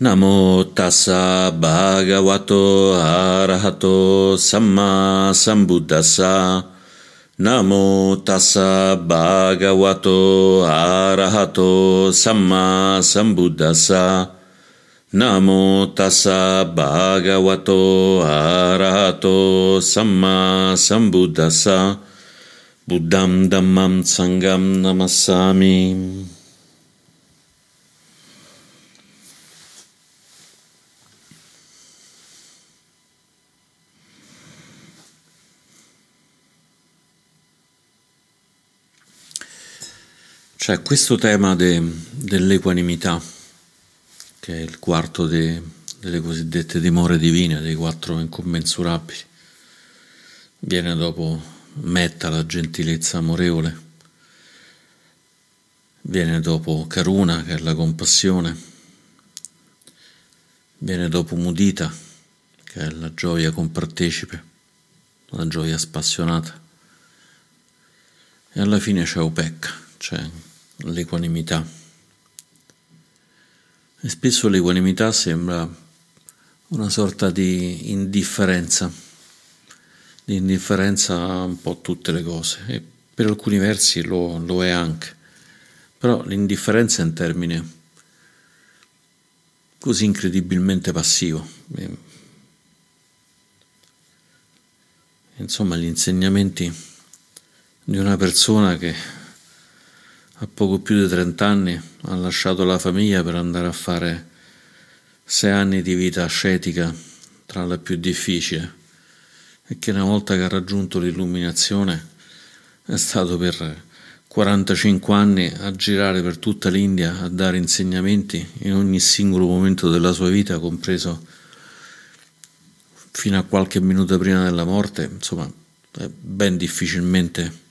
Namo tassa bhagavato arahato samma sambuddhassa. Namo tassa bhagavato arahato samma sambuddhassa. Namo tassa bhagavato arahato samma sambuddhassa. Buddham dhammam sangam namassami. C'è questo tema de, dell'equanimità, che è il quarto de, delle cosiddette dimore divine, dei quattro incommensurabili. Viene dopo Metta, la gentilezza amorevole, viene dopo Karuna, che è la compassione, viene dopo Mudita, che è la gioia compartecipe, la gioia spassionata, e alla fine c'è Upekka, cioè l'equanimità. E spesso l'equanimità sembra una sorta di indifferenza, di indifferenza a un po' tutte le cose, e per alcuni versi lo, lo è anche, però l'indifferenza è un termine così incredibilmente passivo. Insomma, gli insegnamenti di una persona che a poco più di 30 anni ha lasciato la famiglia per andare a fare sei anni di vita ascetica, tra le più difficili, e che una volta che ha raggiunto l'illuminazione è stato per 45 anni a girare per tutta l'India a dare insegnamenti in ogni singolo momento della sua vita, compreso fino a qualche minuto prima della morte, insomma, ben difficilmente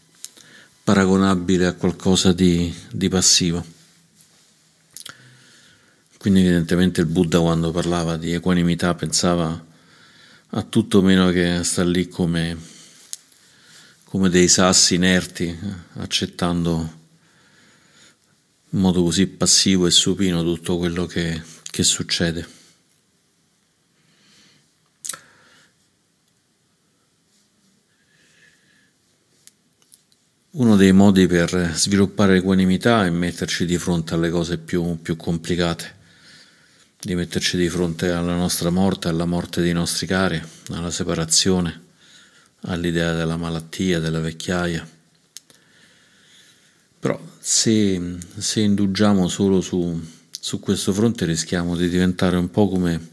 paragonabile a qualcosa di, di passivo. Quindi evidentemente il Buddha quando parlava di equanimità pensava a tutto meno che a star lì come, come dei sassi inerti, accettando in modo così passivo e supino tutto quello che, che succede. Uno dei modi per sviluppare equanimità è metterci di fronte alle cose più, più, complicate, di metterci di fronte alla nostra morte, alla morte dei nostri cari, alla separazione, all'idea della malattia, della vecchiaia. Però se, se indugiamo solo su, su, questo fronte rischiamo di diventare un po' come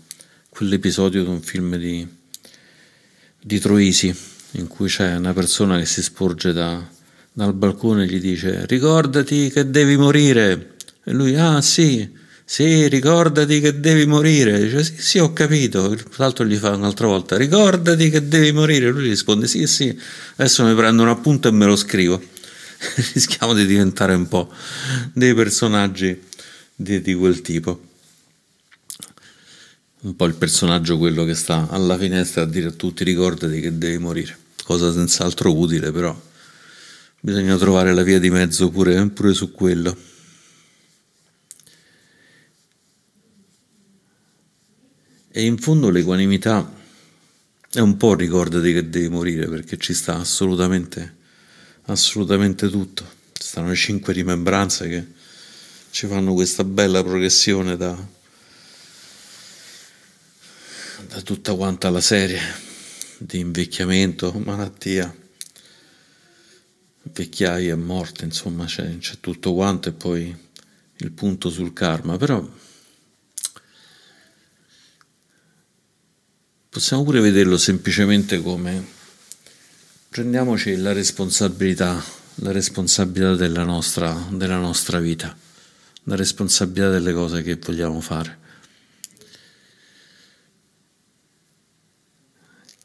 quell'episodio di un film di, di Troisi, in cui c'è una persona che si sporge da dal balcone gli dice ricordati che devi morire. E lui ah sì sì ricordati che devi morire. Dice sì sì ho capito. L'altro gli fa un'altra volta ricordati che devi morire. Lui risponde sì sì adesso mi prendo un appunto e me lo scrivo. Rischiamo di diventare un po' dei personaggi di, di quel tipo. Un po' il personaggio quello che sta alla finestra a dire a tutti ricordati che devi morire. Cosa senz'altro utile però Bisogna trovare la via di mezzo pure, pure su quello. E in fondo l'equanimità è un po' ricordati che devi morire perché ci sta assolutamente, assolutamente tutto. Ci stanno le cinque rimembranze che ci fanno questa bella progressione da, da tutta quanta la serie di invecchiamento, malattia vecchiaia e morte, insomma c'è, c'è, tutto quanto e poi il punto sul karma, però possiamo pure vederlo semplicemente come prendiamoci la responsabilità, la responsabilità della nostra, della nostra vita, la responsabilità delle cose che vogliamo fare.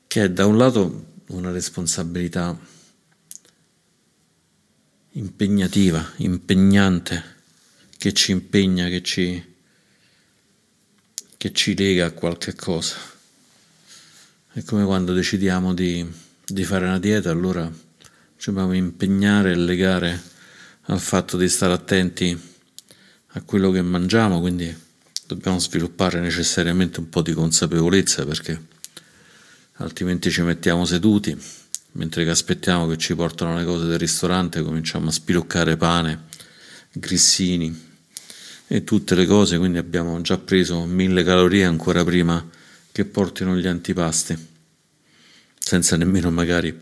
Che è da un lato una responsabilità impegnativa, impegnante, che ci impegna, che ci, che ci lega a qualche cosa. È come quando decidiamo di, di fare una dieta, allora ci dobbiamo impegnare e legare al fatto di stare attenti a quello che mangiamo, quindi dobbiamo sviluppare necessariamente un po' di consapevolezza perché altrimenti ci mettiamo seduti, mentre che aspettiamo che ci portano le cose del ristorante, cominciamo a spiloccare pane, grissini e tutte le cose, quindi abbiamo già preso mille calorie ancora prima che portino gli antipasti, senza nemmeno magari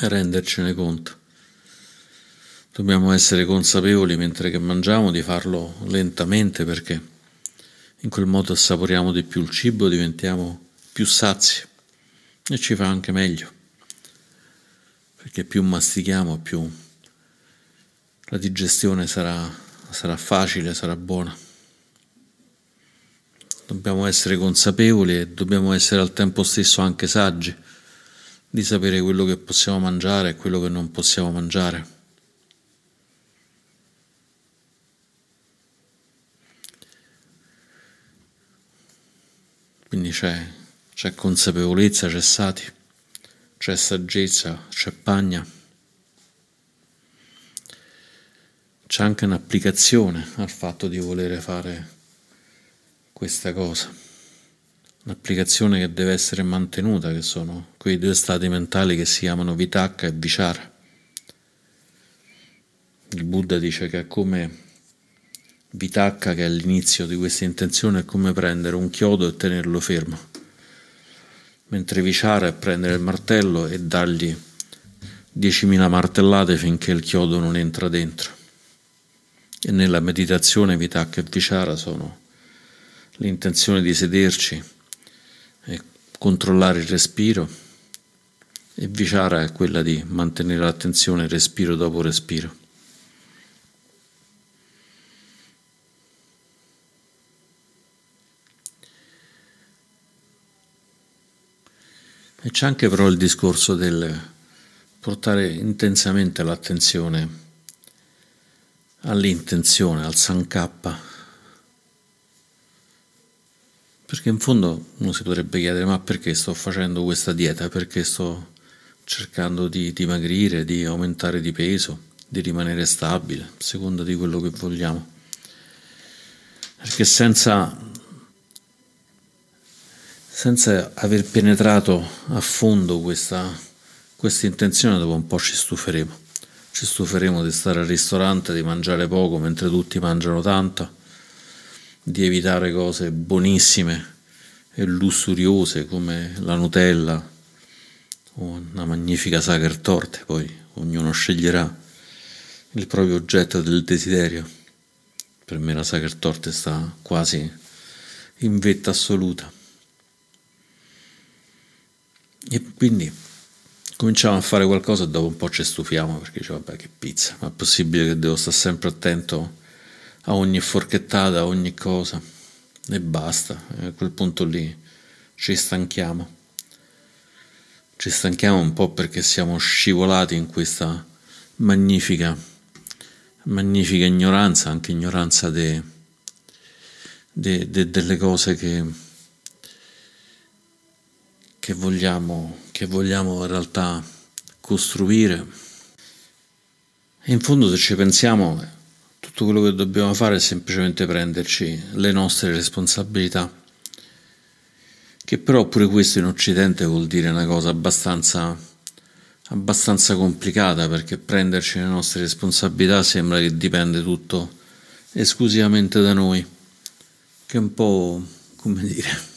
rendercene conto. Dobbiamo essere consapevoli mentre che mangiamo di farlo lentamente perché in quel modo assaporiamo di più il cibo, diventiamo più sazi e ci fa anche meglio, perché più mastichiamo più la digestione sarà, sarà facile, sarà buona. Dobbiamo essere consapevoli e dobbiamo essere al tempo stesso anche saggi di sapere quello che possiamo mangiare e quello che non possiamo mangiare. Quindi c'è c'è consapevolezza, c'è sati, c'è saggezza, c'è pagna. C'è anche un'applicazione al fatto di volere fare questa cosa. Un'applicazione che deve essere mantenuta, che sono quei due stati mentali che si chiamano Vitakka e Vichara. Il Buddha dice che è come Vitakka, che è l'inizio di questa intenzione, è come prendere un chiodo e tenerlo fermo mentre Vichara è prendere il martello e dargli 10.000 martellate finché il chiodo non entra dentro. E nella meditazione Vitakka e Vichara sono l'intenzione di sederci e controllare il respiro e Vichara è quella di mantenere l'attenzione respiro dopo respiro. E c'è anche però il discorso del portare intensamente l'attenzione all'intenzione, al sankappa. Perché in fondo uno si dovrebbe chiedere ma perché sto facendo questa dieta? Perché sto cercando di dimagrire, di aumentare di peso, di rimanere stabile, a seconda di quello che vogliamo. Perché senza senza aver penetrato a fondo questa, questa intenzione, dopo un po' ci stuferemo. Ci stuferemo di stare al ristorante, di mangiare poco mentre tutti mangiano tanto, di evitare cose buonissime e lussuriose come la Nutella o una magnifica Sacher Torte, poi ognuno sceglierà il proprio oggetto del desiderio. Per me la Sacher Torte sta quasi in vetta assoluta. E quindi cominciamo a fare qualcosa e dopo un po' ci stufiamo perché dice vabbè che pizza, ma è possibile che devo stare sempre attento a ogni forchettata, a ogni cosa e basta, e a quel punto lì ci stanchiamo. Ci stanchiamo un po' perché siamo scivolati in questa magnifica, magnifica ignoranza, anche ignoranza de, de, de, delle cose che che vogliamo, che vogliamo in realtà costruire. E in fondo se ci pensiamo, tutto quello che dobbiamo fare è semplicemente prenderci le nostre responsabilità, che però pure questo in Occidente vuol dire una cosa abbastanza, abbastanza complicata, perché prenderci le nostre responsabilità sembra che dipende tutto esclusivamente da noi, che è un po' come dire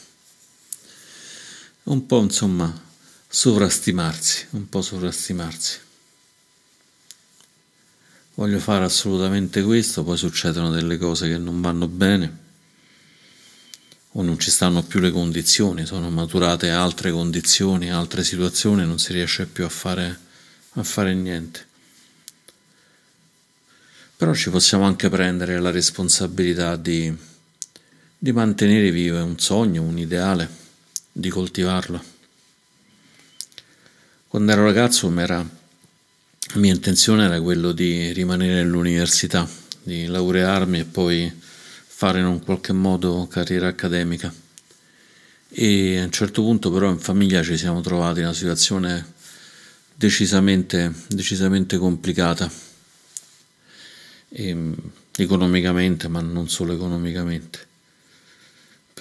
un po' insomma sovrastimarsi, un po' sovrastimarsi. Voglio fare assolutamente questo, poi succedono delle cose che non vanno bene o non ci stanno più le condizioni, sono maturate altre condizioni, altre situazioni, non si riesce più a fare, a fare niente. Però ci possiamo anche prendere la responsabilità di, di mantenere vivo un sogno, un ideale di coltivarlo. Quando ero ragazzo la mia intenzione era quello di rimanere all'università, di laurearmi e poi fare in un qualche modo carriera accademica. E a un certo punto però in famiglia ci siamo trovati in una situazione decisamente, decisamente complicata, e, economicamente, ma non solo economicamente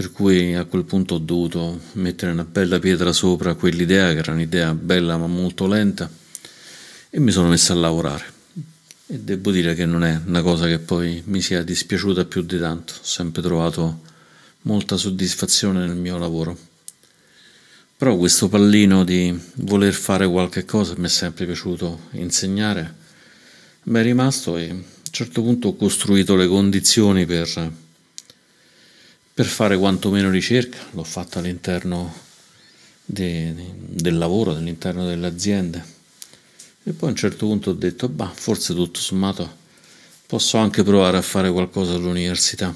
per cui a quel punto ho dovuto mettere una bella pietra sopra quell'idea che era un'idea bella ma molto lenta e mi sono messo a lavorare. E devo dire che non è una cosa che poi mi sia dispiaciuta più di tanto, ho sempre trovato molta soddisfazione nel mio lavoro. Però questo pallino di voler fare qualche cosa mi è sempre piaciuto insegnare, mi è rimasto e a un certo punto ho costruito le condizioni per, per fare quantomeno ricerca, l'ho fatta all'interno de, del lavoro, all'interno delle aziende e poi a un certo punto ho detto, bah, forse tutto sommato posso anche provare a fare qualcosa all'università.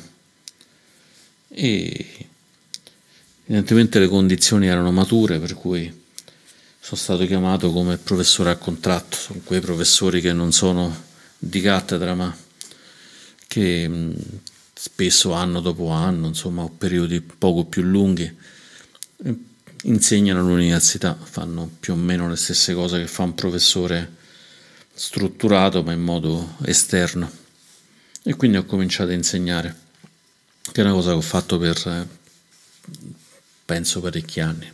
E Evidentemente le condizioni erano mature, per cui sono stato chiamato come professore a contratto, sono quei professori che non sono di cattedra, ma che spesso anno dopo anno, insomma, o periodi poco più lunghi, insegnano all'università, fanno più o meno le stesse cose che fa un professore strutturato, ma in modo esterno. E quindi ho cominciato a insegnare, che è una cosa che ho fatto per penso parecchi anni.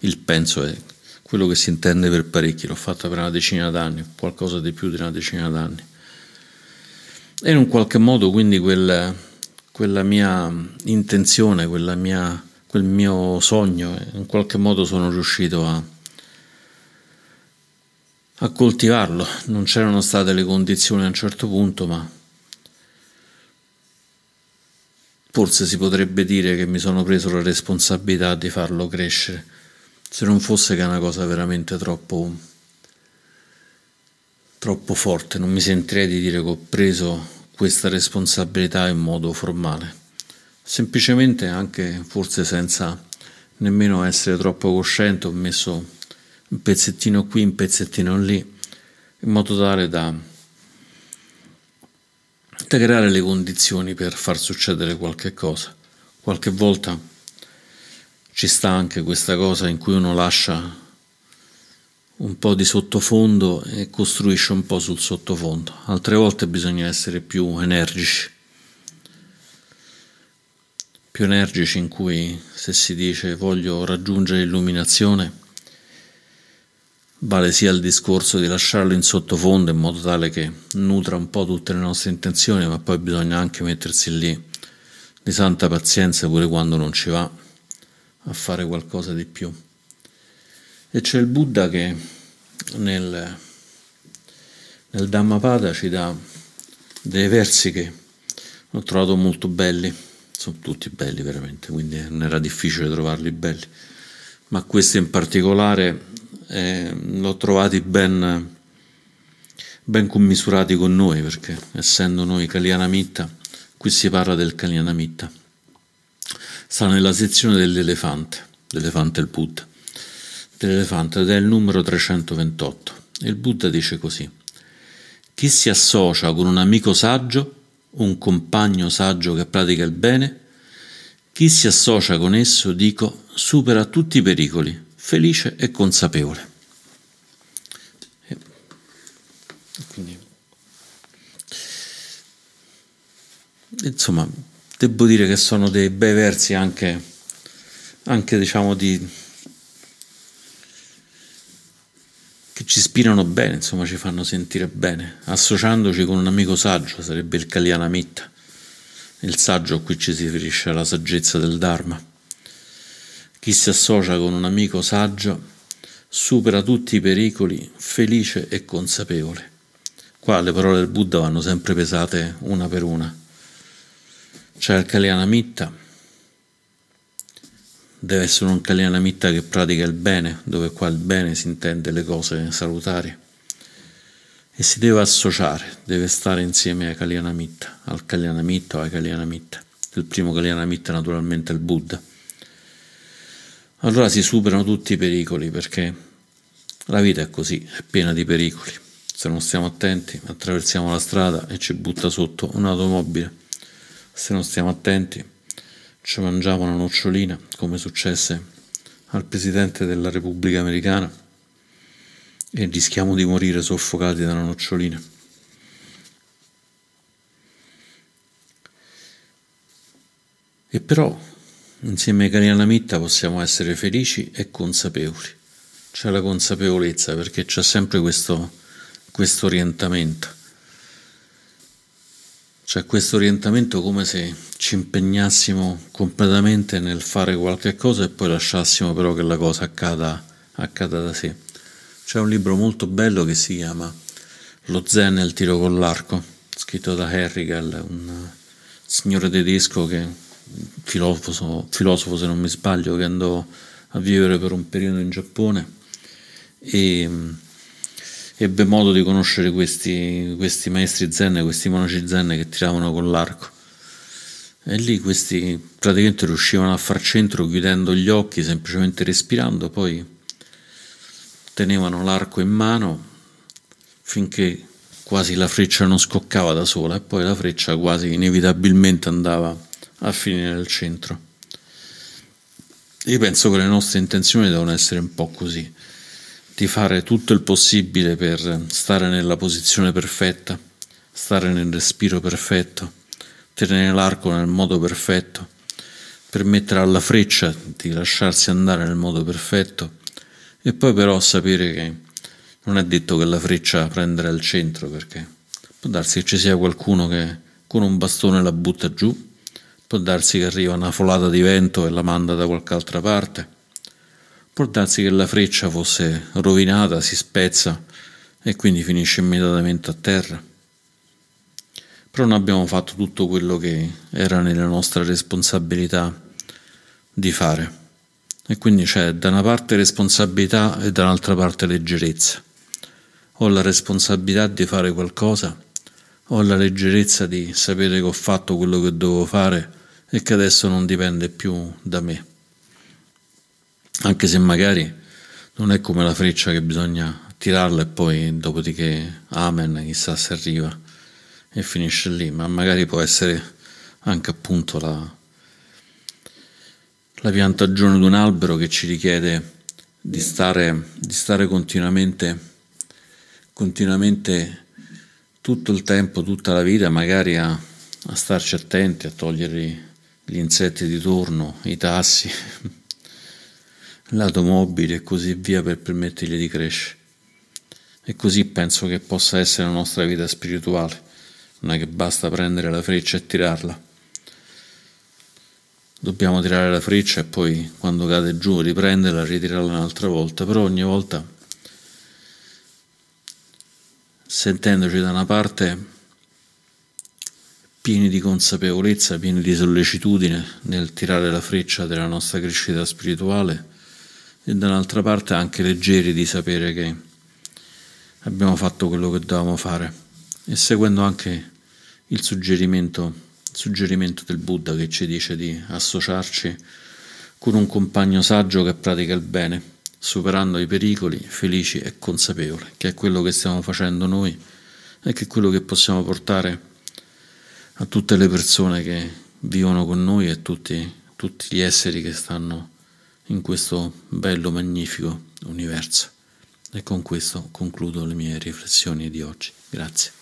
Il penso è quello che si intende per parecchi, l'ho fatta per una decina d'anni, qualcosa di più di una decina d'anni. E in un qualche modo quindi quel, quella mia intenzione, quella mia, quel mio sogno, in qualche modo sono riuscito a, a coltivarlo. Non c'erano state le condizioni a un certo punto, ma forse si potrebbe dire che mi sono preso la responsabilità di farlo crescere, se non fosse che è una cosa veramente troppo, troppo forte, non mi sentirei di dire che ho preso questa responsabilità in modo formale, semplicemente anche forse senza nemmeno essere troppo cosciente ho messo un pezzettino qui, un pezzettino lì, in modo tale da da creare le condizioni per far succedere qualche cosa. Qualche volta ci sta anche questa cosa in cui uno lascia un po' di sottofondo e costruisce un po' sul sottofondo. Altre volte bisogna essere più energici. Più energici in cui se si dice voglio raggiungere l'illuminazione, Vale sia il discorso di lasciarlo in sottofondo in modo tale che nutra un po' tutte le nostre intenzioni, ma poi bisogna anche mettersi lì di santa pazienza pure quando non ci va a fare qualcosa di più. E c'è il Buddha che nel, nel Dhammapada ci dà dei versi che ho trovato molto belli, sono tutti belli veramente, quindi non era difficile trovarli belli, ma questo in particolare e l'ho trovati ben, ben commisurati con noi perché essendo noi Kalyanamitta, qui si parla del Kalyanamitta. Sta nella sezione dell'elefante, l'elefante è il Buddha, dell'elefante ed è il numero 328. E il Buddha dice così, chi si associa con un amico saggio, un compagno saggio che pratica il bene, chi si associa con esso, dico, supera tutti i pericoli, felice e consapevole. E quindi, insomma, devo dire che sono dei bei versi anche, anche diciamo di che ci ispirano bene, insomma, ci fanno sentire bene, associandoci con un amico saggio, sarebbe il Kalyanamitta. Il saggio qui ci si riferisce alla saggezza del Dharma. Chi si associa con un amico saggio supera tutti i pericoli felice e consapevole. Qua le parole del Buddha vanno sempre pesate una per una. C'è il Kalyanamitta, deve essere un Kalyanamitta che pratica il bene, dove qua il bene si intende le cose salutari. E si deve associare, deve stare insieme ai Kalyanamitta, al Kalyanamitta o ai Kalyanamitta. Il primo Kalyanamitta naturalmente è il Buddha allora si superano tutti i pericoli perché la vita è così, è piena di pericoli. Se non stiamo attenti, attraversiamo la strada e ci butta sotto un'automobile. Se non stiamo attenti, ci mangiamo una nocciolina, come successe al presidente della Repubblica Americana, e rischiamo di morire soffocati da una nocciolina. E però insieme ai Kalyanamitta possiamo essere felici e consapevoli. C'è la consapevolezza perché c'è sempre questo, questo orientamento. C'è questo orientamento come se ci impegnassimo completamente nel fare qualche cosa e poi lasciassimo però che la cosa accada, accada da sé. C'è un libro molto bello che si chiama Lo Zen e il tiro con l'arco, scritto da Herrigel, un signore tedesco che filosofo, filosofo se non mi sbaglio, che andò a vivere per un periodo in Giappone e ebbe modo di conoscere questi, questi maestri zen, questi monaci zen che tiravano con l'arco. E lì questi praticamente riuscivano a far centro chiudendo gli occhi, semplicemente respirando, poi tenevano l'arco in mano finché quasi la freccia non scoccava da sola e poi la freccia quasi inevitabilmente andava a finire nel centro. Io penso che le nostre intenzioni devono essere un po' così, di fare tutto il possibile per stare nella posizione perfetta, stare nel respiro perfetto, tenere l'arco nel modo perfetto, permettere alla freccia di lasciarsi andare nel modo perfetto e poi però sapere che non è detto che la freccia prenderà il centro perché può darsi che ci sia qualcuno che con un bastone la butta giù Può darsi che arriva una folata di vento e la manda da qualche altra parte. Può darsi che la freccia fosse rovinata, si spezza e quindi finisce immediatamente a terra. Però noi abbiamo fatto tutto quello che era nella nostra responsabilità di fare. E quindi c'è da una parte responsabilità e dall'altra parte leggerezza. Ho la responsabilità di fare qualcosa, ho la leggerezza di sapere che ho fatto quello che dovevo fare e che adesso non dipende più da me. Anche se magari non è come la freccia che bisogna tirarla e poi dopodiché amen, chissà se arriva e finisce lì, ma magari può essere anche appunto la, la piantagione di un albero che ci richiede di stare, di stare continuamente, continuamente tutto il tempo, tutta la vita, magari a, a starci attenti, a togliere gli insetti di turno, i tassi, l'automobile e così via per permettergli di crescere. E così penso che possa essere la nostra vita spirituale. Non è che basta prendere la freccia e tirarla. Dobbiamo tirare la freccia e poi quando cade giù riprenderla, ritirarla un'altra volta, però ogni volta sentendoci da una parte pieni di consapevolezza, pieni di sollecitudine nel tirare la freccia della nostra crescita spirituale e dall'altra parte anche leggeri di sapere che abbiamo fatto quello che dovevamo fare. E seguendo anche il suggerimento, il suggerimento del Buddha che ci dice di associarci con un compagno saggio che pratica il bene, superando i pericoli, felici e consapevoli, che è quello che stiamo facendo noi e che è quello che possiamo portare a tutte le persone che vivono con noi e tutti, tutti gli esseri che stanno in questo bello, magnifico universo. E con questo concludo le mie riflessioni di oggi. Grazie.